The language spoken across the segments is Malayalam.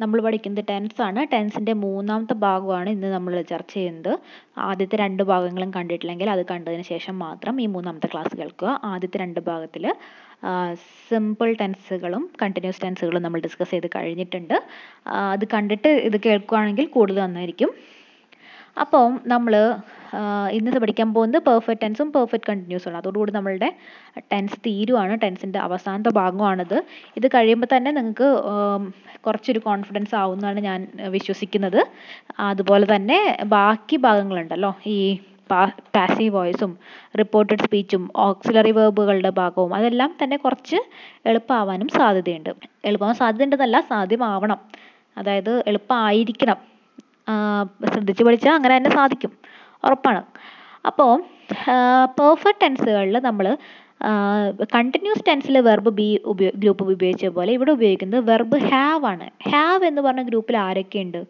നമ്മൾ പഠിക്കുന്നത് ടെൻസ് ആണ്. ടെൻസിന്റെ മൂന്നാമത്തെ ഭാഗമാണ് ഇന്ന് നമ്മൾ ചർച്ച ചെയ്യുന്നത്. ആദ്യത്തെ രണ്ട് ഭാഗങ്ങളും കണ്ടിട്ടില്ലെങ്കിൽ അത് കണ്ടതിന് ശേഷം മാത്രം ഈ മൂന്നാമത്തെ ക്ലാസ് കേൾക്കുക. ആദ്യത്തെ രണ്ട് ഭാഗത്തിൽ സിമ്പിൾ ടെൻസുകളും കണ്ടിന്യൂസ് ടെൻസുകളും നമ്മൾ ഡിസ്കസ് ചെയ്ത് കഴിഞ്ഞിട്ടുണ്ട്. അത് കണ്ടിട്ട് ഇത് കേൾക്കുകയാണെങ്കിൽ കൂടുതൽ നന്നായിരിക്കും. അപ്പോൾ നമ്മൾ ഇന്ന് പഠിക്കാൻ പോകുന്നത് പെർഫെക്റ്റ് ടെൻസും പെർഫെക്റ്റ് കണ്ടിന്യൂസും ആണ്. അതോടുകൂടി നമ്മളുടെ ടെൻസ് തീരുവാണ്. ടെൻസിന്റെ അവസാനത്തെ ഭാഗമാണിത്. ഇത് കഴിയുമ്പോൾ തന്നെ നിങ്ങൾക്ക് കുറച്ചൊരു കോൺഫിഡൻസ് ആവുമെന്നാണ് ഞാൻ വിശ്വസിക്കുന്നത്. അതുപോലെ തന്നെ ബാക്കി ഭാഗങ്ങളുണ്ടല്ലോ. ഈ പാസീവ് വോയിസും റിപ്പോർട്ടഡ് സ്പീച്ചും ഓക്സിലറി വേർബുകളുടെ ഭാഗവും അതെല്ലാം തന്നെ കുറച്ച് എളുപ്പമാവാനും സാധ്യതയുണ്ട്. എളുപ്പമാവാൻ സാധ്യതയുണ്ടെന്നല്ല സാധ്യമാവണം. അതായത് എളുപ്പമായിരിക്കണം ശ്രദ്ധിച്ച് പഠിച്ചാൽ അങ്ങനെ തന്നെ സാധിക്കും. ഉറപ്പാണ്. അപ്പോൾ പെർഫെക്റ്റ് ടെൻസുകളിൽ നമ്മൾ കണ്ടിന്യൂസ് ടെൻസിൽ വെർബ് ബി ഉപയോ ഗ്രൂപ്പ് ഉപയോഗിച്ച പോലെ ഇവിടെ ഉപയോഗിക്കുന്നത് വെർബ് ഹാവ് ആണ്. ഹാവ് എന്ന് പറഞ്ഞ ഗ്രൂപ്പിൽ ആരൊക്കെയുണ്ട്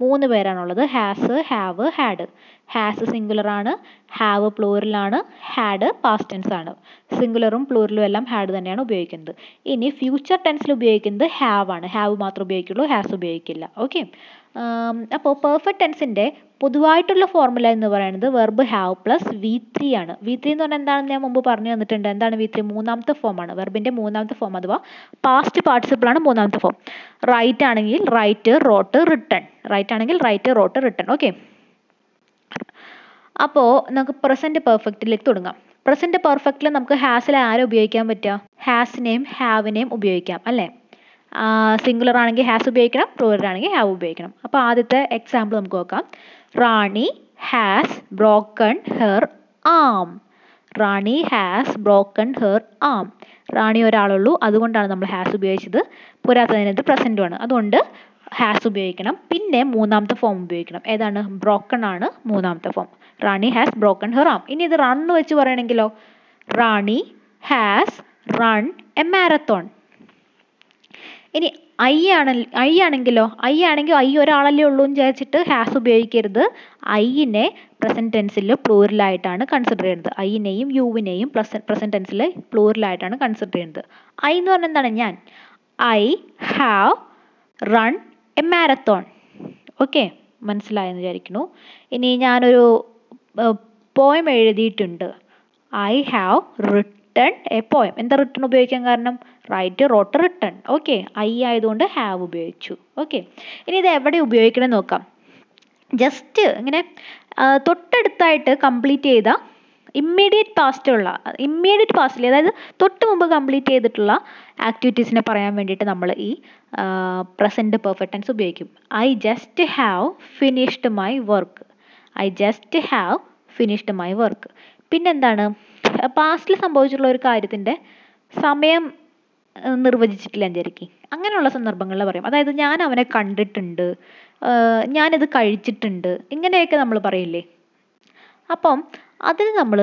മൂന്ന് പേരാണുള്ളത്. Has have had has singular ആണ്. ഹാവ് പ്ലൂറലാണ് ഹാഡ് പാസ്റ്റ് ടെൻസ് ആണ്. സിംഗുലറും പ്ലൂറലും എല്ലാം ഹാഡ് തന്നെയാണ് ഉപയോഗിക്കുന്നത്. ഇനി ഫ്യൂച്ചർ ടെൻസിൽ ഉപയോഗിക്കുന്നത് ഹാവ് ആണ്. ഹാവ് മാത്രം ഉപയോഗിക്കുള്ളൂ ഹാസ് ഉപയോഗിക്കില്ല. ഓക്കെ അപ്പോൾ പെർഫെക്റ്റ് ടെൻസിന്റെ പൊതുവായിട്ടുള്ള ഫോർമുല എന്ന് പറയുന്നത് verb have plus V three ആണ്. വി ത്രീ എന്ന് പറഞ്ഞാൽ എന്താണെന്ന് ഞാൻ മുമ്പ് പറഞ്ഞു തന്നിട്ടുണ്ട്. എന്താണ് വി ത്രീ മൂന്നാമത്തെ ഫോം ആണ്. വെർബിന്റെ മൂന്നാമത്തെ ഫോം അഥവാ പാസ്റ്റ് പാർട്ടിസിപ്പിൾ ആണ് മൂന്നാമത്തെ ഫോം റൈറ്റ് ആണെങ്കിൽ റൈറ്റ് റോട്ട് റിട്ടേൺ റൈറ്റ് ആണെങ്കിൽ റൈറ്റ് റോട്ട് റിട്ടേൺ ഓക്കെ അപ്പോൾ നമുക്ക് പ്രസന്റ് പെർഫെക്റ്റിലേക്ക് തുടങ്ങാം. പ്രസന്റ് പെർഫെക്റ്റിൽ നമുക്ക് ഹാസിൽ ആരെ ഉപയോഗിക്കാൻ പറ്റുക? ഹാസിനെയും ഹാവിനെയും ഉപയോഗിക്കാം. അല്ലേ? സിംഗുലർ ആണെങ്കിൽ ഹാസ് ഉപയോഗിക്കണം പ്ലൂറൽ ആണെങ്കിൽ ഹാവ് ഉപയോഗിക്കണം. അപ്പോൾ ആദ്യത്തെ എക്സാമ്പിൾ നമുക്ക് നോക്കാം. Rani has broken her arm Rani has broken her arm Rani ഒരാളുള്ളൂ അതുകൊണ്ടാണ് നമ്മൾ ഹാസ് ഉപയോഗിച്ചത്. പോരാത്തതിനത് പ്രസന്റുമാണ് അതുകൊണ്ട് ഹാസ് ഉപയോഗിക്കണം. പിന്നെ മൂന്നാമത്തെ ഫോം ഉപയോഗിക്കണം. ഏതാണ്? ബ്രോക്കൺ ആണ് മൂന്നാമത്തെ form Rani has broken her arm ഇനി ഇത് റൺ വെച്ച് പറയണമെങ്കിലോ Rani has run a marathon ഇനി ഐ ആണ് ഐ ആണെങ്കിലോ ഐ ആണെങ്കിൽ ഐ ഒരാളല്ലേ ഉള്ളൂ എന്ന് വിചാരിച്ചിട്ട് ഹാസ് ഉപയോഗിക്കരുത്. ഐനെ പ്രസന്റ് ടെൻസിൽ പ്ലൂറിലായിട്ടാണ് കൺസിഡർ ചെയ്യുന്നത്. ഐനെയും യുവിനെയും പ്ലസ് പ്രസന്റ് ടെൻസിൽ പ്ലൂറിലായിട്ടാണ് കൺസിഡർ ചെയ്യുന്നത്. ഐ എന്ന് പറഞ്ഞാൽ എന്താണ്? ഞാൻ I have run a marathon okay മനസ്സിലായെന്ന് വിചാരിക്കുന്നു. ഇനി ഞാനൊരു പോയം എഴുതിയിട്ടുണ്ട്. I have written a poem. എന്താ റിട്ടേൺ ഉപയോഗിക്കാൻ കാരണം? Write wrote written okay I ആയതുകൊണ്ട് ഹാവ് ഉപയോഗിച്ചു. ഓക്കെ ഇനി ഇത് എവിടെ ഉപയോഗിക്കണം നോക്കാം. ജസ്റ്റ് ഇങ്ങനെ തൊട്ടടുത്തായിട്ട് കംപ്ലീറ്റ് ചെയ്ത ഇമ്മീഡിയറ്റ് പാസ്റ്റുള്ള ഇമ്മീഡിയറ്റ് പാസ്റ്റിൽ അതായത് തൊട്ട് മുമ്പ് കംപ്ലീറ്റ് ചെയ്തിട്ടുള്ള ആക്ടിവിറ്റീസിനെ പറയാൻ വേണ്ടിയിട്ട് നമ്മൾ ഈ പ്രസന്റ് പെർഫെക്റ്റ് ടെൻസ് ഉപയോഗിക്കും. I just have finished my work I just have finished my work പിന്നെന്താണ്? പാസ്റ്റിൽ സംഭവിച്ചിട്ടുള്ള ഒരു കാര്യത്തിന്റെ സമയം നിർവചിച്ചിട്ടില്ല വിചാരിക്കും. അങ്ങനെയുള്ള സന്ദർഭങ്ങളിൽ പറയും. അതായത് ഞാൻ അവനെ കണ്ടിട്ടുണ്ട് ഞാനിത് കഴിച്ചിട്ടുണ്ട് ഇങ്ങനെയൊക്കെ നമ്മൾ പറയില്ലേ? അപ്പം അതിന് നമ്മൾ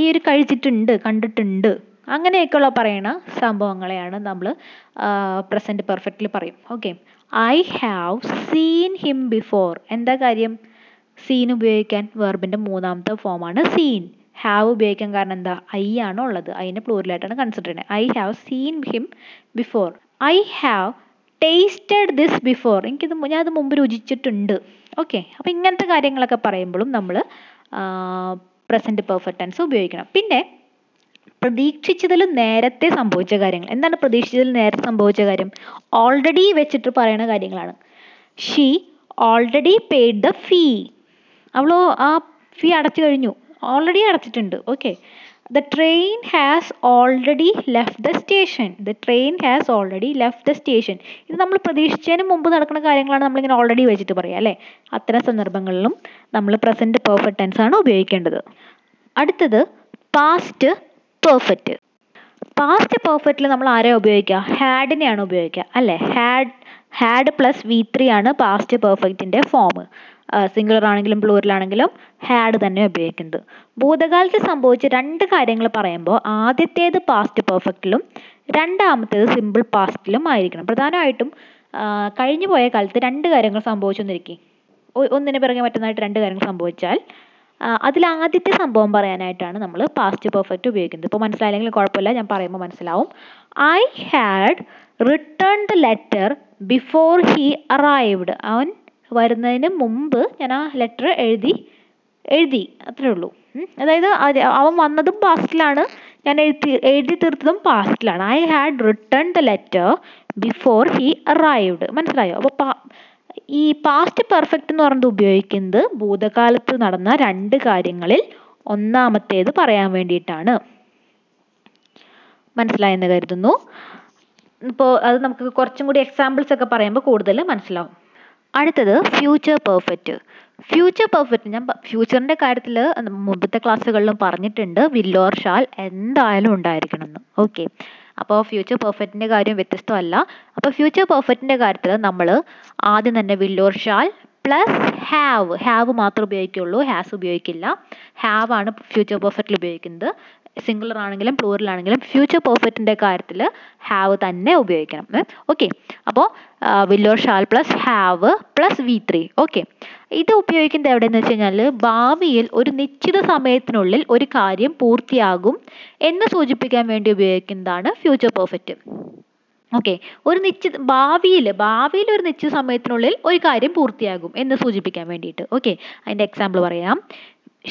ഈ ഒരു കഴിച്ചിട്ടുണ്ട് കണ്ടിട്ടുണ്ട് അങ്ങനെയൊക്കെയുള്ള പറയണ സംഭവങ്ങളെയാണ് നമ്മൾ പ്രസന്റ് പെർഫെക്റ്റിൽ പറയും. Okay I have seen him before എന്താ കാര്യം? സീൻ ഉപയോഗിക്കാൻ. വെർബിന്റെ മൂന്നാമത്തെ ഫോമാണ് സീൻ ഹാവ് ഉപയോഗിക്കാൻ കാരണം എന്താ? ഐ ആണ് ഉള്ളത്? അതിന്റെ പ്ലൂറലായിട്ടാണ് കൺസിഡർ ചെയ്യുന്നത്. I have seen him before I have tasted this before എനിക്കിത് ഞാൻ അത് മുമ്പ് രുചിച്ചിട്ടുണ്ട്. ഓക്കെ അപ്പോൾ ഇങ്ങനത്തെ കാര്യങ്ങളൊക്കെ പറയുമ്പോഴും നമ്മൾ പ്രസന്റ് പെർഫെക്റ്റ് ടെൻസ് ഉപയോഗിക്കണം. പിന്നെ പ്രതീക്ഷിച്ചതിൽ നേരത്തെ സംഭവിച്ച കാര്യങ്ങൾ. എന്താണ് പ്രതീക്ഷിച്ചതിൽ നേരത്തെ സംഭവിച്ച കാര്യം? ഓൾറെഡി വെച്ചിട്ട് പറയുന്ന കാര്യങ്ങളാണ്. She already paid the fee അവൾ ആ ഫീ അടച്ചു കഴിഞ്ഞു. Already അടച്ചിട്ടുണ്ട് okay the train has already left the station the train has already left the station ഇത് നമ്മൾ പ്രതീക്ഷിച്ചതിന് മുമ്പ് നടക്കുന്ന കാര്യങ്ങളാണ് നമ്മളിങ്ങനെ ഓൾറെഡി വെച്ചിട്ട് പറയുക അല്ലേ? അത്തരം സന്ദർഭങ്ങളിലും നമ്മൾ പ്രസന്റ് പെർഫെക്റ്റ് ടെൻസ് ആണ് ഉപയോഗിക്കേണ്ടത്. അടുത്തത് പാസ്റ്റ് പെർഫെക്റ്റ് പാസ്റ്റ് പെർഫെക്റ്റിൽ നമ്മൾ ആരെയാണ് ഉപയോഗിക്കുക ഹാഡിനെയാണ് ഉപയോഗിക്കുക അല്ലേ? Had had plus V three ആണ് പാസ്റ്റ് പെർഫെക്റ്റിന്റെ ഫോം സിംഗുലർ ആണെങ്കിലും പ്ലൂറൽ ആണെങ്കിലും ഹാഡ് തന്നെ ഉപയോഗിക്കുന്നത്. ഭൂതകാലത്ത് സംഭവിച്ച രണ്ട് കാര്യങ്ങൾ പറയുമ്പോൾ ആദ്യത്തേത് പാസ്റ്റ് പെർഫെക്റ്റിലും രണ്ടാമത്തേത് സിമ്പിൾ പാസ്റ്റിലും ആയിരിക്കണം. പ്രധാനമായിട്ടും കഴിഞ്ഞു പോയ കാലത്ത് രണ്ട് കാര്യങ്ങൾ സംഭവിച്ചെന്നിരിക്കും ഒന്നിന് പിറകെ മറ്റൊന്നായിട്ട് രണ്ട് കാര്യങ്ങൾ സംഭവിച്ചാൽ അതിൽ ആദ്യത്തെ സംഭവം പറയാനായിട്ടാണ് നമ്മൾ പാസ്റ്റ് പെർഫെക്റ്റ് ഉപയോഗിക്കുന്നത്. ഇപ്പോൾ മനസ്സിലായില്ലെങ്കിൽ കുഴപ്പമില്ല ഞാൻ പറയുമ്പോൾ മനസ്സിലാവും. I had written the letter before he arrived അവൻ വരുന്നതിന് മുമ്പ് ഞാൻ ആ ലെറ്റർ എഴുതി എഴുതി. അത്രേ ഉള്ളൂ. അതായത് അത് അവൻ വന്നതും പാസ്റ്റിലാണ് ഞാൻ എഴുതി എഴുതി തീർത്തതും പാസ്റ്റിലാണ് I had written the letter before he arrived മനസ്സിലായോ? അപ്പോൾ ഈ പാസ്റ്റ് പെർഫെക്റ്റ് എന്ന് പറയുന്നത് ഉപയോഗിക്കുന്നത് ഭൂതകാലത്ത് നടന്ന രണ്ട് കാര്യങ്ങളിൽ ഒന്നാമത്തേത് പറയാൻ വേണ്ടിയിട്ടാണ്. മനസ്സിലായെന്ന് കരുതുന്നു. ഇപ്പോൾ അത് നമുക്ക് കുറച്ചും കൂടി എക്സാമ്പിൾസ് ഒക്കെ പറയുമ്പോൾ കൂടുതൽ മനസ്സിലാവും. അടുത്തത് ഫ്യൂച്ചർ പെർഫെക്റ്റ് ഫ്യൂച്ചർ പെർഫെക്റ്റ് ഞാൻ ഫ്യൂച്ചറിന്റെ കാര്യത്തിൽ മുമ്പത്തെ ക്ലാസ്സുകളിലും പറഞ്ഞിട്ടുണ്ട്. വില്ലോർ ഷാൽ എന്തായാലും ഉണ്ടായിരിക്കണം എന്ന് ഓക്കെ അപ്പോൾ ഫ്യൂച്ചർ പെർഫെക്റ്റിന്റെ കാര്യം വ്യത്യസ്തമല്ല. അപ്പോൾ ഫ്യൂച്ചർ പെർഫെക്റ്റിന്റെ കാര്യത്തിൽ നമ്മൾ ആദ്യം തന്നെ will or shall plus have have മാത്രമേ ഉപയോഗിക്കുള്ളൂ. ഹാസ് ഉപയോഗിക്കില്ല. ഹാവ് ആണ് ഫ്യൂച്ചർ പെർഫെക്റ്റിൽ ഉപയോഗിക്കുന്നത്. സിംഗുലർ ആണെങ്കിലും പ്ലൂറൽ ആണെങ്കിലും ഫ്യൂച്ചർ പെർഫെക്റ്റിന്റെ കാര്യത്തിൽ ഹാവ് തന്നെ ഉപയോഗിക്കണം. ഓക്കെ അപ്പോൾ will or shall plus have plus V three okay ഇത് ഉപയോഗിക്കുന്നത് എവിടെയെന്ന് വെച്ച് കഴിഞ്ഞാൽ ഭാവിയിൽ ഒരു നിശ്ചിത സമയത്തിനുള്ളിൽ ഒരു കാര്യം പൂർത്തിയാകും എന്ന് സൂചിപ്പിക്കാൻ വേണ്ടി ഉപയോഗിക്കുന്നതാണ് ഫ്യൂച്ചർ പെർഫെക്റ്റ് ഓക്കെ ഒരു നിശ്ചിത ഭാവിയിൽ ഭാവിയിൽ ഒരു നിശ്ചിത സമയത്തിനുള്ളിൽ ഒരു കാര്യം പൂർത്തിയാകും എന്ന് സൂചിപ്പിക്കാൻ വേണ്ടിയിട്ട്. ഓക്കെ അതിന്റെ എക്സാമ്പിൾ പറയാം.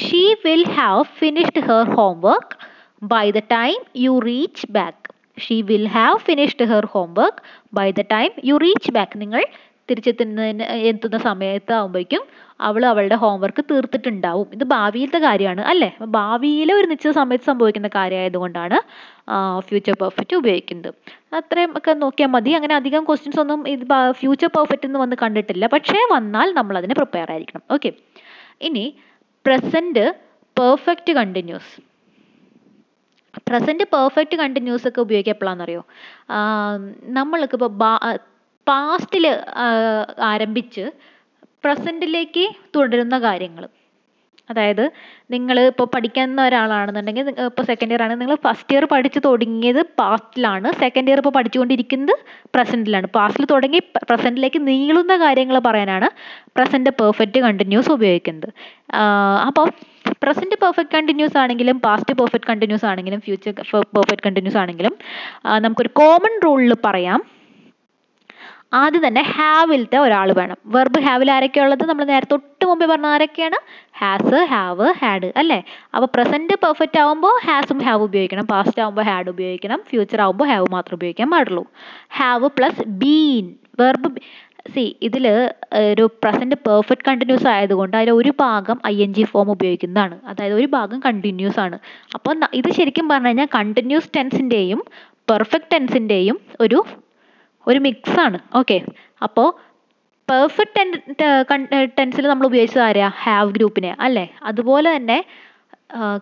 She will have finished her homework by the time you reach back, she will have finished her homework by the time you reach back നിങ്ങൾ തിരിച്ചെത്തുന്നതിന് എത്തുന്ന സമയത്ത് ആകുമ്പോഴേക്കും അവൾ അവളുടെ ഹോംവർക്ക് തീർത്തിട്ടുണ്ടാവും. ഇത് ഭാവിയിലത്തെ കാര്യമാണ് അല്ലേ? ഭാവിയിലെ ഒരു നിശ്ചിത സമയത്ത് സംഭവിക്കുന്ന കാര്യമായതുകൊണ്ടാണ് ഫ്യൂച്ചർ പെർഫെക്റ്റ് ഉപയോഗിക്കുന്നത്. അത്രയും ഒക്കെ നോക്കിയാൽ മതി. അങ്ങനെ അധികം ക്വസ്റ്റ്യൻസ് ഒന്നും ഇത് ഫ്യൂച്ചർ പെർഫെക്റ്റ് എന്ന് വന്ന് കണ്ടിട്ടില്ല. പക്ഷേ വന്നാൽ നമ്മൾ അതിന് പ്രിപ്പയർ ആയിരിക്കണം. ഓക്കെ ഇനി present perfect continuous present perfect continuous ഒക്കെ ഉപയോഗിക്കുക എപ്പോഴാണെന്നറിയോ നമ്മൾക്ക് ഇപ്പോൾ പാസ്റ്റിൽ ആരംഭിച്ച് പ്രസന്റിലേക്ക് തുടരുന്ന കാര്യങ്ങൾ. അതായത് നിങ്ങൾ ഇപ്പോൾ പഠിക്കുന്ന ഒരാളാണെന്നുണ്ടെങ്കിൽ ഇപ്പോൾ സെക്കൻഡ് ഇയർ ആണ്. നിങ്ങൾ ഫസ്റ്റ് ഇയർ പഠിച്ചു തുടങ്ങിയത് പാസ്റ്റിലാണ് സെക്കൻഡ് ഇയർ ഇപ്പോൾ പഠിച്ചുകൊണ്ടിരിക്കുന്നത് പ്രസന്റിലാണ് പാസ്റ്റിൽ തുടങ്ങി പ്രസന്റിലേക്ക് നീളുന്ന കാര്യങ്ങൾ പറയാനാണ് പ്രസന്റ് പെർഫെക്റ്റ് കണ്ടിന്യൂസ് ഉപയോഗിക്കുന്നത്. അപ്പോൾ പ്രസന്റ് പെർഫെക്റ്റ് കണ്ടിന്യൂസ് ആണെങ്കിലും പാസ്റ്റ് പെർഫെക്റ്റ് കണ്ടിന്യൂസ് ആണെങ്കിലും ഫ്യൂച്ചർ പെർഫെക്റ്റ് കണ്ടിന്യൂസ് ആണെങ്കിലും നമുക്കൊരു കോമൺ റൂളിൽ പറയാം. ആദ്യം തന്നെ ഹാവിലത്തെ ഒരാൾ വേണം. വെർബ് ഹാവിൽ ആരൊക്കെ ഉള്ളത്? നമ്മൾ നേരത്തെ തൊട്ട് മുമ്പേ പറഞ്ഞ ആരൊക്കെയാണ്? ഹാസ് ഹാവ് ഹാഡ് അല്ലേ? അപ്പോൾ പ്രസന്റ് പെർഫെക്റ്റ് ആകുമ്പോൾ ഹാസും ഹാവ് ഉപയോഗിക്കണം. പാസ്റ്റ് ആകുമ്പോൾ ഹാഡ് ഉപയോഗിക്കണം. ഫ്യൂച്ചർ ആകുമ്പോൾ ഹാവ് മാത്രം ഉപയോഗിക്കാൻ പാടുള്ളൂ. Have plus been verb C ഇതിൽ ഒരു പ്രസന്റ് പെർഫെക്റ്റ് കണ്ടിന്യൂസ് ആയതുകൊണ്ട് അതിൽ ഒരു ഭാഗം ഐ എൻ ജി ഫോം ഉപയോഗിക്കുന്നതാണ്. അതായത് ഒരു ഭാഗം കണ്ടിന്യൂസ് ആണ്. അപ്പോൾ ഇത് ശരിക്കും പറഞ്ഞു കഴിഞ്ഞാൽ കണ്ടിന്യൂസ് ടെൻസിന്റെയും പെർഫെക്റ്റ് ടെൻസിന്റെയും ഒരു ഒരു മിക്സ് ആണ്. ഓക്കെ അപ്പോൾ പെർഫെക്റ്റ് ടെൻസിൽ നമ്മൾ ഉപയോഗിച്ചത് ആരെയാ ഹാവ് ഗ്രൂപ്പിനെ. അല്ലേ? അതുപോലെ തന്നെ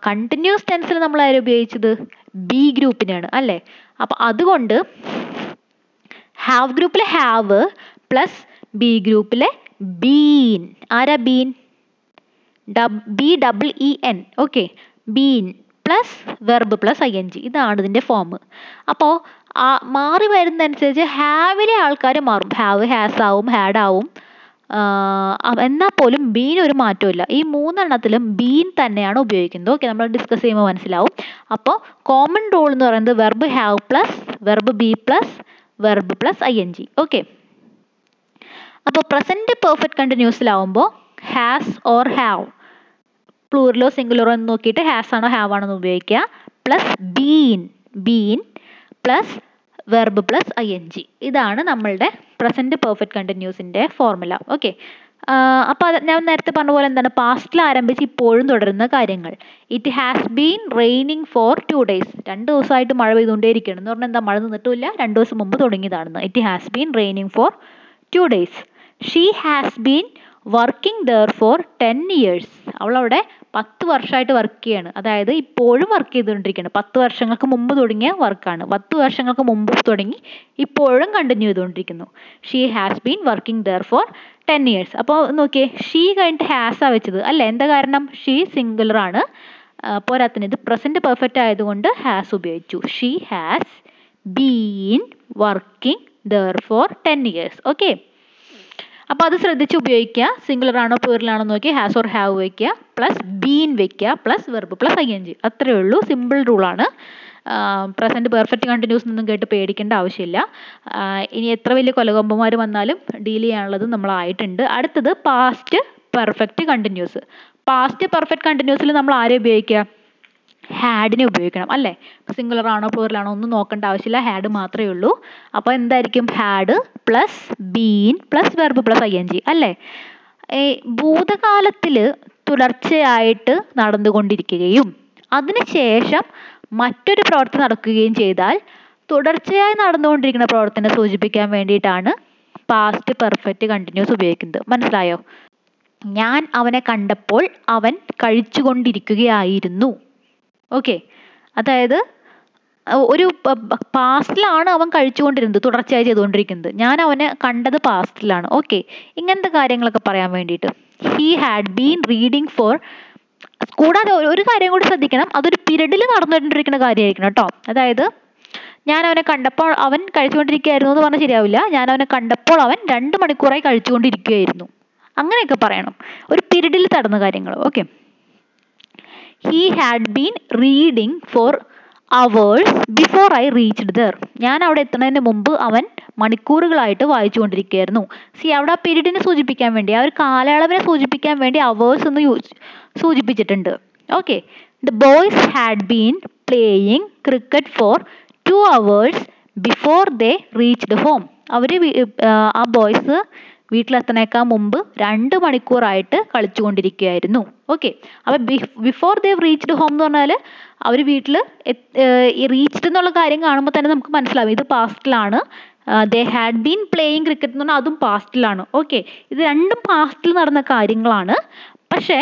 കണ്ടിന്യൂസ് ടെൻസിൽ നമ്മൾ ആരും ഉപയോഗിച്ചത്? ബി ഗ്രൂപ്പിനെയാണ്. അല്ലേ? അപ്പോൾ അതുകൊണ്ട് ഹാവ് ഗ്രൂപ്പിലെ ഹാവ് പ്ലസ് ബി ഗ്രൂപ്പിലെ ബീൻ ആരാ been B double E N okay been plus verb plus I N G ഇതാണ് ഇതിന്റെ ഫോം അപ്പോൾ മാറി വരുന്നതനുസരിച്ച് ഹാവിലെ ആൾക്കാർ മാറും. ഹാവ് ഹാസ് ആവും ഹാഡ് ആവും. എന്നാൽ പോലും ബീൻ ഒരു മാറ്റമില്ല ഈ മൂന്നെണ്ണത്തിലും ബീൻ തന്നെയാണ് ഉപയോഗിക്കുന്നത്. ഓക്കെ നമ്മൾ ഡിസ്കസ് ചെയ്യുമ്പോൾ മനസ്സിലാവും. അപ്പോൾ കോമൺ റൂൾ എന്ന് പറയുന്നത് verb have plus verb B plus verb plus I N G okay അപ്പോൾ പ്രസന്റ് പെർഫെക്റ്റ് കണ്ടിന്യൂസിലാവുമ്പോൾ ഹാസ് ഓർ ഹാവ് പ്ലൂറിലോ സിംഗുലറോ എന്ന് നോക്കിയിട്ട് ഹാസ് ആണോ ഹാവ് ആണോ എന്ന് ഉപയോഗിക്കുക. Plus been been plus verb plus I N G ഇതാണ് നമ്മളുടെ പ്രസന്റ് പെർഫെക്റ്റ് കണ്ടിന്യൂസിന്റെ ഫോർമുല ഓക്കെ അപ്പോൾ അത് ഞാൻ നേരത്തെ പറഞ്ഞ പോലെ എന്താണ്? പാസ്റ്റിൽ ആരംഭിച്ച് ഇപ്പോഴും തുടരുന്ന കാര്യങ്ങൾ. It has been raining for two days രണ്ട് ദിവസമായിട്ട് മഴ പെയ്തുകൊണ്ടേയിരിക്കുകയാണ്. എന്ന് പറഞ്ഞാൽ എന്താ? മഴ നിന്നിട്ടുമില്ല. രണ്ട് ദിവസം മുമ്പ് തുടങ്ങിയതാണെന്ന്. It has been raining for two days she has been working there for ten years അവളവിടെ പത്ത് വർഷമായിട്ട് വർക്ക് ചെയ്യാണ്. അതായത് ഇപ്പോഴും വർക്ക് ചെയ്തുകൊണ്ടിരിക്കുകയാണ്. പത്ത് വർഷങ്ങൾക്ക് മുമ്പ് തുടങ്ങിയ വർക്കാണ് പത്ത് വർഷങ്ങൾക്ക് മുമ്പ് തുടങ്ങി ഇപ്പോഴും കണ്ടിന്യൂ ചെയ്തുകൊണ്ടിരിക്കുന്നു. She has been working there for ten years അപ്പോൾ നോക്കിയേ ഷീ കഴിഞ്ഞിട്ട് ഹാസാണ് വെച്ചത്. അല്ല എന്താ കാരണം? ഷീ സിംഗുലർ ആണ്. പോരാത്തിന് ഇത് പ്രസന്റ് പെർഫെക്റ്റ് ആയതുകൊണ്ട് ഹാസ് ഉപയോഗിച്ചു. She has been working there for ten years okay അപ്പോൾ അത് ശ്രദ്ധിച്ച് ഉപയോഗിക്കുക. സിംഗുലർ ആണോ പ്ലൂറൽ ആണോ നോക്കി ഹാസ് ഓർ ഹാവ് വെക്കുക. പ്ലസ് ബീൻ വെക്കുക. Plus verb plus I N G അത്രയേ ഉള്ളൂ സിമ്പിൾ റൂളാണ് പ്രസന്റ് പെർഫെക്റ്റ് കണ്ടിന്യൂസ് ഒന്നും കേട്ട് പേടിക്കേണ്ട ആവശ്യമില്ല. ഇനി എത്ര വലിയ കൊലകൊമ്പന്മാർ വന്നാലും ഡീൽ ചെയ്യാനുള്ളത് നമ്മളായിട്ടുണ്ട്. അടുത്തത് past perfect continuous past perfect കണ്ടിന്യൂസിൽ നമ്മൾ ആരെ ഉപയോഗിക്കുക? ഹാഡിനെ ഉപയോഗിക്കണം അല്ലേ? സിംഗുലർ ആണോ പ്ലൂറൽ ആണോ ഒന്നും നോക്കേണ്ട ആവശ്യമില്ല. ഹാഡ് മാത്രമേ ഉള്ളൂ. അപ്പോൾ എന്തായിരിക്കും? Had plus been plus verb plus I N G അല്ലേ? ഈ ഭൂതകാലത്തിൽ തുടർച്ചയായിട്ട് നടന്നുകൊണ്ടിരിക്കുകയും അതിനുശേഷം മറ്റൊരു പ്രവർത്തി നടക്കുകയും ചെയ്താൽ തുടർച്ചയായി നടന്നുകൊണ്ടിരിക്കുന്ന പ്രവർത്തനം സൂചിപ്പിക്കാൻ വേണ്ടിയിട്ടാണ് പാസ്റ്റ് പെർഫെക്റ്റ് കണ്ടിന്യൂസ് ഉപയോഗിക്കുന്നത്. മനസ്സിലായോ? ഞാൻ അവനെ കണ്ടപ്പോൾ അവൻ കഴിച്ചുകൊണ്ടിരിക്കുകയായിരുന്നു. ഓക്കെ അതായത് ഒരു പാസ്റ്റിലാണ് അവൻ കഴിച്ചുകൊണ്ടിരുന്നത് തുടർച്ചയായി ചെയ്തുകൊണ്ടിരിക്കുന്നത്. ഞാൻ അവനെ കണ്ടത് പാസ്റ്റിലാണ് ഓക്കെ ഇങ്ങനത്തെ കാര്യങ്ങളൊക്കെ പറയാൻ വേണ്ടിയിട്ട്. He had been reading for കൂടാതെ ഒരു- ഒരു കാര്യം കൂടി ശ്രദ്ധിക്കണം. അതൊരു പീരീഡിൽ നടന്നുകൊണ്ടിരിക്കുന്ന കാര്യമായിരിക്കണം കേട്ടോ. അതായത് ഞാൻ അവനെ കണ്ടപ്പോൾ അവൻ കഴിച്ചുകൊണ്ടിരിക്കുകയായിരുന്നു എന്ന് പറഞ്ഞാൽ ശരിയാവില്ല. ഞാൻ അവനെ കണ്ടപ്പോൾ അവൻ രണ്ട് മണിക്കൂറായി കഴിച്ചുകൊണ്ടിരിക്കുകയായിരുന്നു. അങ്ങനെയൊക്കെ പറയണം. ഒരു പിരീഡിൽ നടന്ന കാര്യങ്ങൾ. Okay he had been reading for hours before I reached there ഞാൻ അവിടെ എത്തുന്നതിന് മുമ്പ് അവൻ മണിക്കൂറുകളായിട്ട് വായിച്ചു കൊണ്ടിരിക്കുകയായിരുന്നു സി അവിടെ ആ പീരീഡിനെ സൂചിപ്പിക്കാൻ വേണ്ടി ആ ഒരു കാലയളവിനെ സൂചിപ്പിക്കാൻ വേണ്ടി അവേഴ്സ് എന്ന് സൂചിപ്പിച്ചിട്ടുണ്ട്. Okay the boys had been playing cricket for two hours before they reached home അവർ ആ ബോയ്സ് വീട്ടിലെത്തണേക്കാൾ മുമ്പ് രണ്ട് മണിക്കൂറായിട്ട് കളിച്ചുകൊണ്ടിരിക്കുകയായിരുന്നു. ഓക്കെ അപ്പോൾ ബിഫോർ ദേ റീച്ച്ഡ് ഹോം എന്ന് പറഞ്ഞാൽ അവർ വീട്ടിൽ റീച്ച്ഡ് എന്നുള്ള കാര്യം കാണുമ്പോൾ തന്നെ നമുക്ക് മനസ്സിലാവും. ഇത് പാസ്റ്റിലാണ് they had been playing cricket എന്ന് പറഞ്ഞാൽ അതും പാസ്റ്റിലാണ് ഓക്കെ ഇത് രണ്ടും പാസ്റ്റിൽ നടന്ന കാര്യങ്ങളാണ്. പക്ഷേ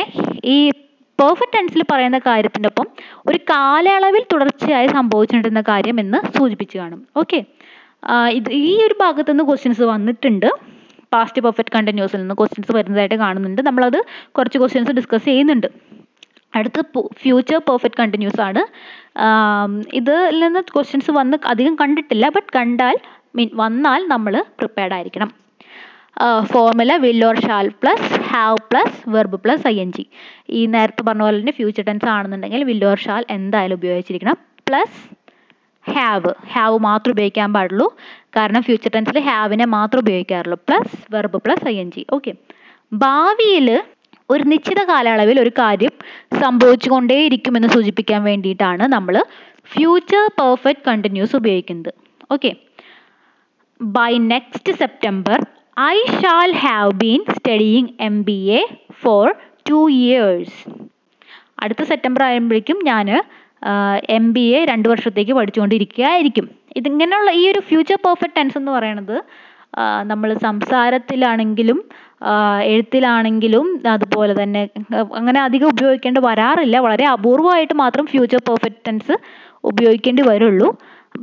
ഈ പെർഫെക്റ്റ് ടെൻസിൽ പറയുന്ന കാര്യത്തിന്റെ ഒപ്പം ഒരു കാലയളവിൽ തുടർച്ചയായി സംഭവിച്ചിട്ടുണ്ടെന്ന കാര്യം എന്ന് സൂചിപ്പിച്ചു കാണും. ഓക്കെ ഇത് ഈ ഒരു ഭാഗത്തുനിന്ന് ക്വസ്റ്റ്യൻസ് വന്നിട്ടുണ്ട്. പാസ്റ്റ് പെർഫെക്റ്റ് കണ്ടിന്യൂസിൽ നിന്ന് ക്വസ്റ്റ്യൻസ് വരുന്നതായിട്ട് കാണുന്നുണ്ട്. നമ്മളത് കുറച്ച് ക്വസ്റ്റ്യൻസ് ഡിസ്കസ് ചെയ്യുന്നുണ്ട്. അടുത്ത ഫ്യൂച്ചർ പെർഫെക്റ്റ് കണ്ടിന്യൂസ് ആണ്. ഇതിൽ നിന്ന് ക്വസ്റ്റ്യൻസ് വന്ന് അധികം കണ്ടിട്ടില്ല ബട്ട് കണ്ടാൽ മീൻ വന്നാൽ നമ്മൾ പ്രിപ്പയർഡ് ആയിരിക്കണം. Formula will or shall plus have plus verb plus I N G ഈ നേരത്തെ പറഞ്ഞ പോലെ തന്നെ ഫ്യൂച്ചർ ടെൻസ് ആണെന്നുണ്ടെങ്കിൽ വിൽ ഓർ ഷാൽ എന്തായാലും ഉപയോഗിച്ചിരിക്കണം. പ്ലസ് ഹാവ് ഹാവ് മാത്രം ഉപയോഗിക്കാൻ പാടുള്ളൂ. കാരണം ഫ്യൂച്ചർ ടെൻസിൽ ഹാവിനെ മാത്രം ഉപയോഗിക്കാറുള്ളൂ. Plus verb plus I N G okay ഭാവിയിൽ ഒരു നിശ്ചിത കാലയളവിൽ ഒരു കാര്യം സംഭവിച്ചുകൊണ്ടേയിരിക്കുമെന്ന് സൂചിപ്പിക്കാൻ വേണ്ടിയിട്ടാണ് നമ്മൾ ഫ്യൂച്ചർ പെർഫെക്റ്റ് കണ്ടിന്യൂസ് ഉപയോഗിക്കുന്നത്. Okay by next September I shall have been studying M B A for two years അടുത്ത സെപ്റ്റംബർ ആകുമ്പോഴേക്കും ഞാൻ എം ബി എ രണ്ട് വർഷത്തേക്ക് പഠിച്ചുകൊണ്ടിരിക്കുകയായിരിക്കും. ഇതിങ്ങനെയുള്ള ഈ ഒരു ഫ്യൂച്ചർ പെർഫെക്റ്റ് ടെൻസ് എന്ന് പറയുന്നത് നമ്മൾ സംസാരത്തിലാണെങ്കിലും എഴുത്തിലാണെങ്കിലും അതുപോലെ തന്നെ അങ്ങനെ അധികം ഉപയോഗിക്കേണ്ടി വരാറില്ല. വളരെ അപൂർവമായിട്ട് മാത്രം ഫ്യൂച്ചർ പെർഫെക്റ്റ് ടെൻസ് ഉപയോഗിക്കേണ്ടി വരുള്ളൂ.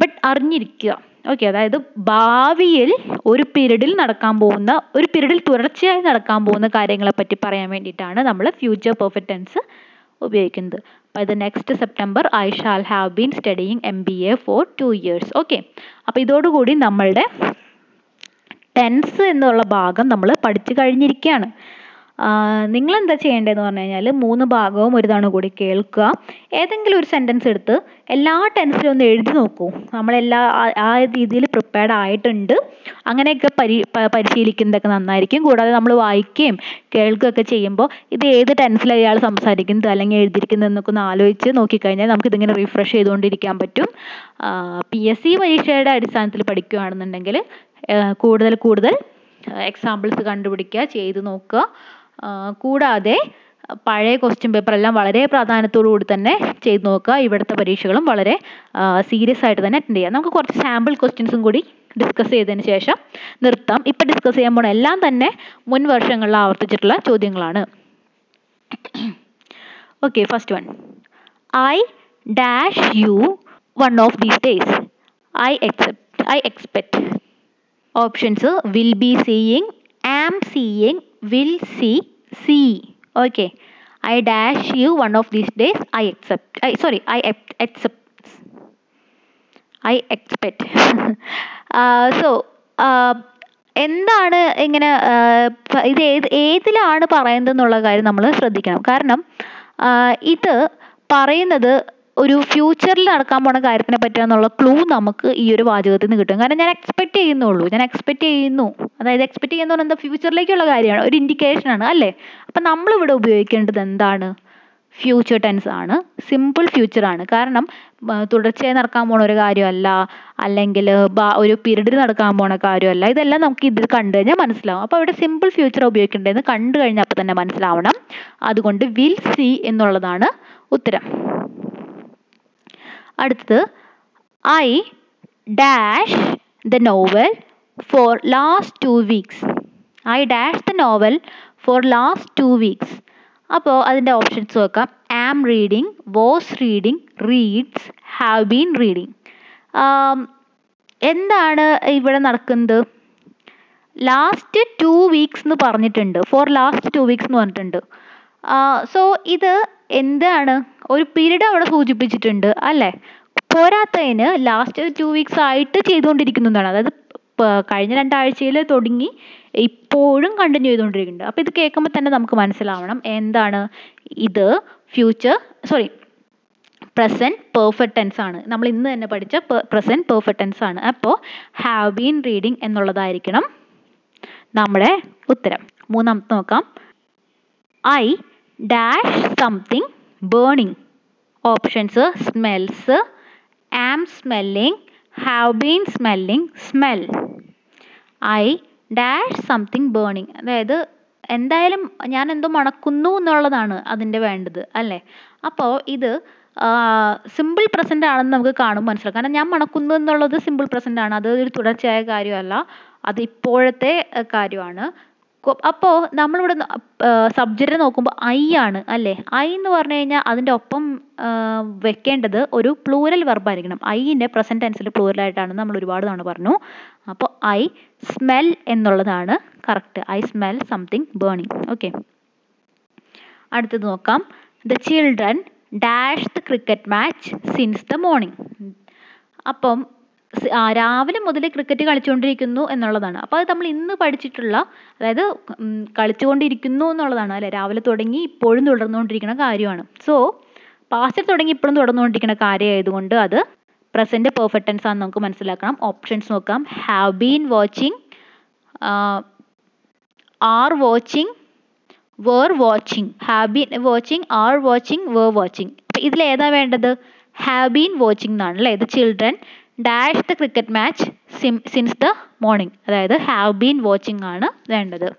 ബട്ട് അറിഞ്ഞിരിക്കുക. ഓക്കെ അതായത് ഭാവിയിൽ ഒരു പീരീഡിൽ നടക്കാൻ പോകുന്ന ഒരു പീരീഡിൽ തുടർച്ചയായി നടക്കാൻ പോകുന്ന കാര്യങ്ങളെ പറ്റി പറയാൻ വേണ്ടിയിട്ടാണ് നമ്മൾ ഫ്യൂച്ചർ പെർഫെക്റ്റ് ടെൻസ് ഉപയോഗിക്കുന്നത്. By the next September I shall have been studying M B A for two years okay അപ്പോൾ ഇതോടുകൂടി നമ്മളുടെ ടെൻസ് എന്നുള്ള ഭാഗം നമ്മൾ പഠിച്ചു കഴിഞ്ഞിരിക്കുകയാണ്. നിങ്ങൾ എന്താ ചെയ്യേണ്ടതെന്ന് പറഞ്ഞു കഴിഞ്ഞാൽ മൂന്ന് ഭാഗവും ഒരു തവണ കൂടി കേൾക്കുക. ഏതെങ്കിലും ഒരു സെന്റൻസ് എടുത്ത് എല്ലാ ടെൻസിലും ഒന്ന് എഴുതി നോക്കൂ. നമ്മളെല്ലാ ആ- രീതിയിൽ പ്രിപ്പയർഡ് ആയിട്ടുണ്ട്. അങ്ങനെയൊക്കെ പരി പരിശീലിക്കുന്നതൊക്കെ നന്നായിരിക്കും. കൂടാതെ നമ്മൾ വായിക്കുകയും കേൾക്കുകയൊക്കെ ചെയ്യുമ്പോൾ ഇത് ഏത് ടെൻസിലാണ് ഇയാൾ സംസാരിക്കുന്നത് അല്ലെങ്കിൽ എഴുതിയിരിക്കുന്നത് എന്നൊക്കെ ഒന്ന് ആലോചിച്ച് നോക്കിക്കഴിഞ്ഞാൽ നമുക്കിതിങ്ങനെ റിഫ്രഷ് ചെയ്തുകൊണ്ടിരിക്കാൻ പറ്റും. പി എസ് സി പരീക്ഷയുടെ അടിസ്ഥാനത്തിൽ പഠിക്കുകയാണെന്നുണ്ടെങ്കിൽ കൂടുതൽ കൂടുതൽ എക്സാമ്പിൾസ് കണ്ടുപിടിക്കുക ചെയ്ത് നോക്കുക. കൂടാതെ പഴയ ക്വസ്റ്റ്യൻ പേപ്പർ എല്ലാം വളരെ പ്രാധാന്യത്തോടു കൂടി തന്നെ ചെയ്ത് നോക്കുക. ഇവിടുത്തെ പരീക്ഷകളും വളരെ സീരിയസ് ആയിട്ട് തന്നെ അറ്റൻഡ് ചെയ്യുക നമുക്ക് കുറച്ച് സാമ്പിൾ ക്വസ്റ്റ്യൻസും കൂടി ഡിസ്കസ് ചെയ്തതിന് ശേഷം നിർത്താം. ഇപ്പം ഡിസ്കസ് ചെയ്യാൻ പോണ എല്ലാം തന്നെ മുൻ വർഷങ്ങളിൽ ആവർത്തിച്ചിട്ടുള്ള ചോദ്യങ്ങളാണ്. Okay first one I dash you one of these days I except I expect options will be seeing am seeing will see C okay I dash you one of these days I except I sorry I except I expect so എന്താണ് ഇങ്ങനെ ഇത് ഏത് ഏതിലാണ് പറയുന്നത് എന്നുള്ള കാര്യം നമ്മൾ ശ്രദ്ധിക്കണം. കാരണം ഇത് പറയുന്നത് ഒരു ഫ്യൂച്ചറിൽ നടക്കാൻ പോണ കാര്യത്തിനെ പറ്റിയാന്നുള്ള ക്ലൂ നമുക്ക് ഈ ഒരു വാചകത്തിൽ നിന്ന് കിട്ടും. കാരണം ഞാൻ എക്സ്പെക്ട് ചെയ്യുന്നുള്ളൂ. ഞാൻ എക്സ്പെക്ട് ചെയ്യുന്നു. അതായത് എക്സ്പെക്ട് ചെയ്യുന്ന എന്താ? ഫ്യൂച്ചറിലേക്കുള്ള കാര്യമാണ്. ഒരു ഇൻഡിക്കേഷൻ ആണ് അല്ലേ? അപ്പം നമ്മളിവിടെ ഉപയോഗിക്കേണ്ടത് എന്താണ്? ഫ്യൂച്ചർ ടെൻസ് ആണ്. സിമ്പിൾ ഫ്യൂച്ചർ ആണ്. കാരണം തുടർച്ചയായി നടക്കാൻ പോണ ഒരു കാര്യമല്ല. അല്ലെങ്കിൽ ഒരു പീരീഡിൽ നടക്കാൻ പോണ കാര്യമല്ല. ഇതെല്ലാം നമുക്ക് ഇതിൽ കണ്ടു കഴിഞ്ഞാൽ മനസ്സിലാവും. അപ്പോൾ അവിടെ സിമ്പിൾ ഫ്യൂച്ചർ ഉപയോഗിക്കേണ്ടതെന്ന് കണ്ടു കഴിഞ്ഞാൽ അപ്പോൾ തന്നെ മനസ്സിലാവണം. അതുകൊണ്ട് വിൽ സി എന്നുള്ളതാണ് ഉത്തരം. അടുത്തത് I dash the novel for last two weeks I dash the novel for last two weeks അപ്പോൾ അതിന്റെ ഓപ്ഷൻസ് നോക്കാം. Am reading was reading reads have been reading എന്താണ് ഇവിടെ നടക്കുന്നത്? ലാസ്റ്റ് ടു വീക്സ് എന്ന് പറഞ്ഞിട്ടുണ്ട്. ഫോർ ലാസ്റ്റ് ടു വീക്സ് എന്ന് പറഞ്ഞിട്ടുണ്ട്. സോ ഇത് എന്താണ്? ഒരു പീരീഡ് അവിടെ സൂചിപ്പിച്ചിട്ടുണ്ട് അല്ലേ? പോരാത്തതിന് ലാസ്റ്റ് ടു വീക്സ് ആയിട്ട് ചെയ്തുകൊണ്ടിരിക്കുന്നതാണ്. അതായത് കഴിഞ്ഞ രണ്ടാഴ്ചയിൽ തുടങ്ങി ഇപ്പോഴും കണ്ടിന്യൂ ചെയ്തുകൊണ്ടിരിക്കുന്നുണ്ട്. അപ്പോൾ ഇത് കേൾക്കുമ്പോൾ തന്നെ നമുക്ക് മനസ്സിലാവണം എന്താണ് ഇത്. Future sorry present perfect tense ആണ്. നമ്മൾ ഇന്ന് തന്നെ പഠിച്ച പ്രസന്റ് പെർഫെക്റ്റ് ടെൻസ് ആണ്. അപ്പോൾ ഹാവ് ബീൻ റീഡിങ് എന്നുള്ളതായിരിക്കണം നമ്മുടെ ഉത്തരം. മൂന്നാമത്തെ നോക്കാം. I dash something burning options smells am smelling have been smelling smell I dash something burning അതായത് എന്തായാലും ഞാൻ എന്തോ മണക്കുന്നു എന്നുള്ളതാണ് അതിന്റെ വേണ്ടത് അല്ലേ? അപ്പോൾ ഇത് സിമ്പിൾ പ്രസന്റ് ആണെന്ന് നമുക്ക് കാണുമ്പോൾ മനസ്സിലാക്കാം കാരണം ഞാൻ മണക്കുന്നു എന്നുള്ളത് സിമ്പിൾ പ്രസന്റ് ആണ്. അത് ഒരു തുടർച്ചയായ കാര്യമല്ല. അത് ഇപ്പോഴത്തെ കാര്യമാണ്. അപ്പോൾ നമ്മളിവിടെ സബ്ജക്റ്റ് നോക്കുമ്പോൾ ഐ ആണ് അല്ലേ? ഐ എന്ന് പറഞ്ഞു കഴിഞ്ഞാൽ അതിന്റെ ഒപ്പം വെക്കേണ്ടത് ഒരു പ്ലൂരൽ വെർബായിരിക്കണം ഐന്റെ പ്രസന്റ് ടെൻസിൽ പ്ലൂരലായിട്ടാണ് നമ്മൾ ഒരുപാട് തവണ പറഞ്ഞു. അപ്പോൾ ഐ സ്മെൽ എന്നുള്ളതാണ് correct I smell something burning okay അടുത്തത് നോക്കാം. The children dash the cricket match since the morning അപ്പം രാവിലെ മുതൽ ക്രിക്കറ്റ് കളിച്ചുകൊണ്ടിരിക്കുന്നു എന്നുള്ളതാണ്. അപ്പോൾ അത് നമ്മൾ ഇന്ന് പഠിച്ചിട്ടുള്ള അതായത് കളിച്ചുകൊണ്ടിരിക്കുന്നു എന്നുള്ളതാണ്. അല്ലേ? രാവിലെ തുടങ്ങി ഇപ്പോഴും തുടർന്നുകൊണ്ടിരിക്കുന്ന കാര്യമാണ്. സോ പാസ്റ്റിൽ തുടങ്ങി ഇപ്പോഴും തുടർന്നുകൊണ്ടിരിക്കുന്ന കാര്യമായതുകൊണ്ട് അത് പ്രസന്റ് പെർഫെക്റ്റ് ടെൻസ് ആണെന്ന് നമുക്ക് മനസ്സിലാക്കണം. ഓപ്ഷൻസ് നോക്കാം. Have been watching are watching were watching have been watching are watching were watching അപ്പോൾ ഇതിൽ ഏതാ വേണ്ടത്? ഹാവ് ബീൻ വാച്ചിങ് എന്നാണ് അല്ലേ? ഇത് children dash the cricket match since the morning അതായത് ഹാവ് ബീൻ വാച്ചിങ് ആണ് വേണ്ടത്.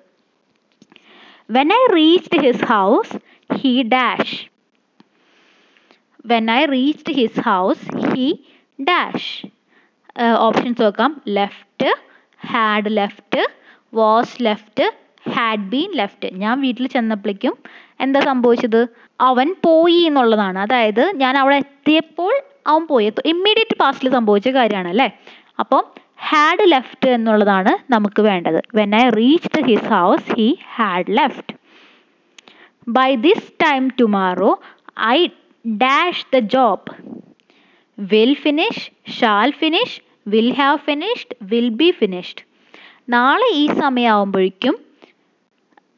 When I reached his house he dash when I reached his house he dash options നോക്കാം. Left had left was left had been left ഞാൻ വീട്ടിൽ ചെന്നപ്പോഴേക്കും എന്താ സംഭവിച്ചത്? അവൻ പോയി എന്നുള്ളതാണ്. അതായത് ഞാൻ അവിടെ എത്തിയപ്പോൾ അവൻ പോയത് ഇമ്മീഡിയറ്റ് പാസ്റ്റിൽ സംഭവിച്ച കാര്യമാണ് അല്ലേ? അപ്പം ഹാഡ് ലെഫ്റ്റ് എന്നുള്ളതാണ് നമുക്ക് വേണ്ടത്. When I reached his house he had left by this time tomorrow I dash the job will finish shall finish will have finished will be finished നാളെ ഈ സമയമാകുമ്പോഴേക്കും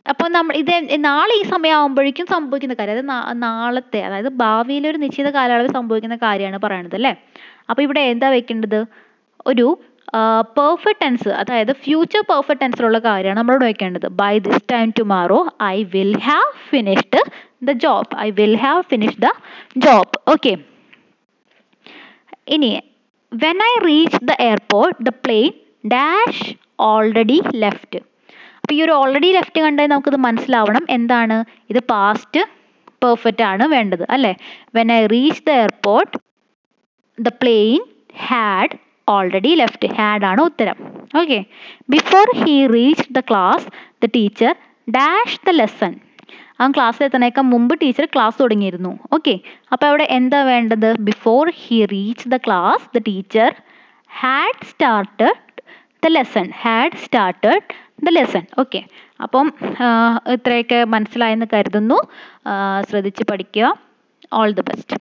അപ്പോൾ നമ്മൾ ഇത് നാളെ ഈ സമയമാകുമ്പോഴേക്കും സംഭവിക്കുന്ന കാര്യം അതായത് നാളത്തെ അതായത് ഭാവിയിലെ ഒരു നിശ്ചിത കാലയളവിൽ സംഭവിക്കുന്ന കാര്യമാണ് പറയണത് അല്ലേ? അപ്പോൾ ഇവിടെ എന്താ വെക്കേണ്ടത്? ഒരു പെർഫെക്റ്റ് ടെൻസ് അതായത് ഫ്യൂച്ചർ പെർഫെക്റ്റ് ടെൻസിലുള്ള കാര്യമാണ് നമ്മളോട് വെക്കേണ്ടത്. By this time tomorrow I will have finished the job I will have finish the job okay ഇനി when I reach the airport the plane dash already left അപ്പോൾ ഈ ഒരു ഓൾറെഡി ലെഫ്റ്റ് കണ്ടാൽ നമുക്കിത് മനസ്സിലാവണം. എന്താണ്? ഇത് പാസ്റ്റ് പെർഫെക്റ്റ് ആണ് വേണ്ടത് അല്ലേ? When I reach the airport the plane had already left had ആണ് ഉത്തരം. Okay before he reach the class the teacher dash the lesson അവൻ ക്ലാസ്സിൽ എത്തണേക്കാൾ മുമ്പ് ടീച്ചർ ക്ലാസ് തുടങ്ങിയിരുന്നു. ഓക്കെ അപ്പോൾ അവിടെ എന്താ വേണ്ടത്? Before he reach the class the teacher had started the lesson had started the lesson okay അപ്പം ഇത്രയൊക്കെ മനസ്സിലായെന്ന് കരുതുന്നു. ശ്രദ്ധിച്ച് പഠിക്കുക. All the best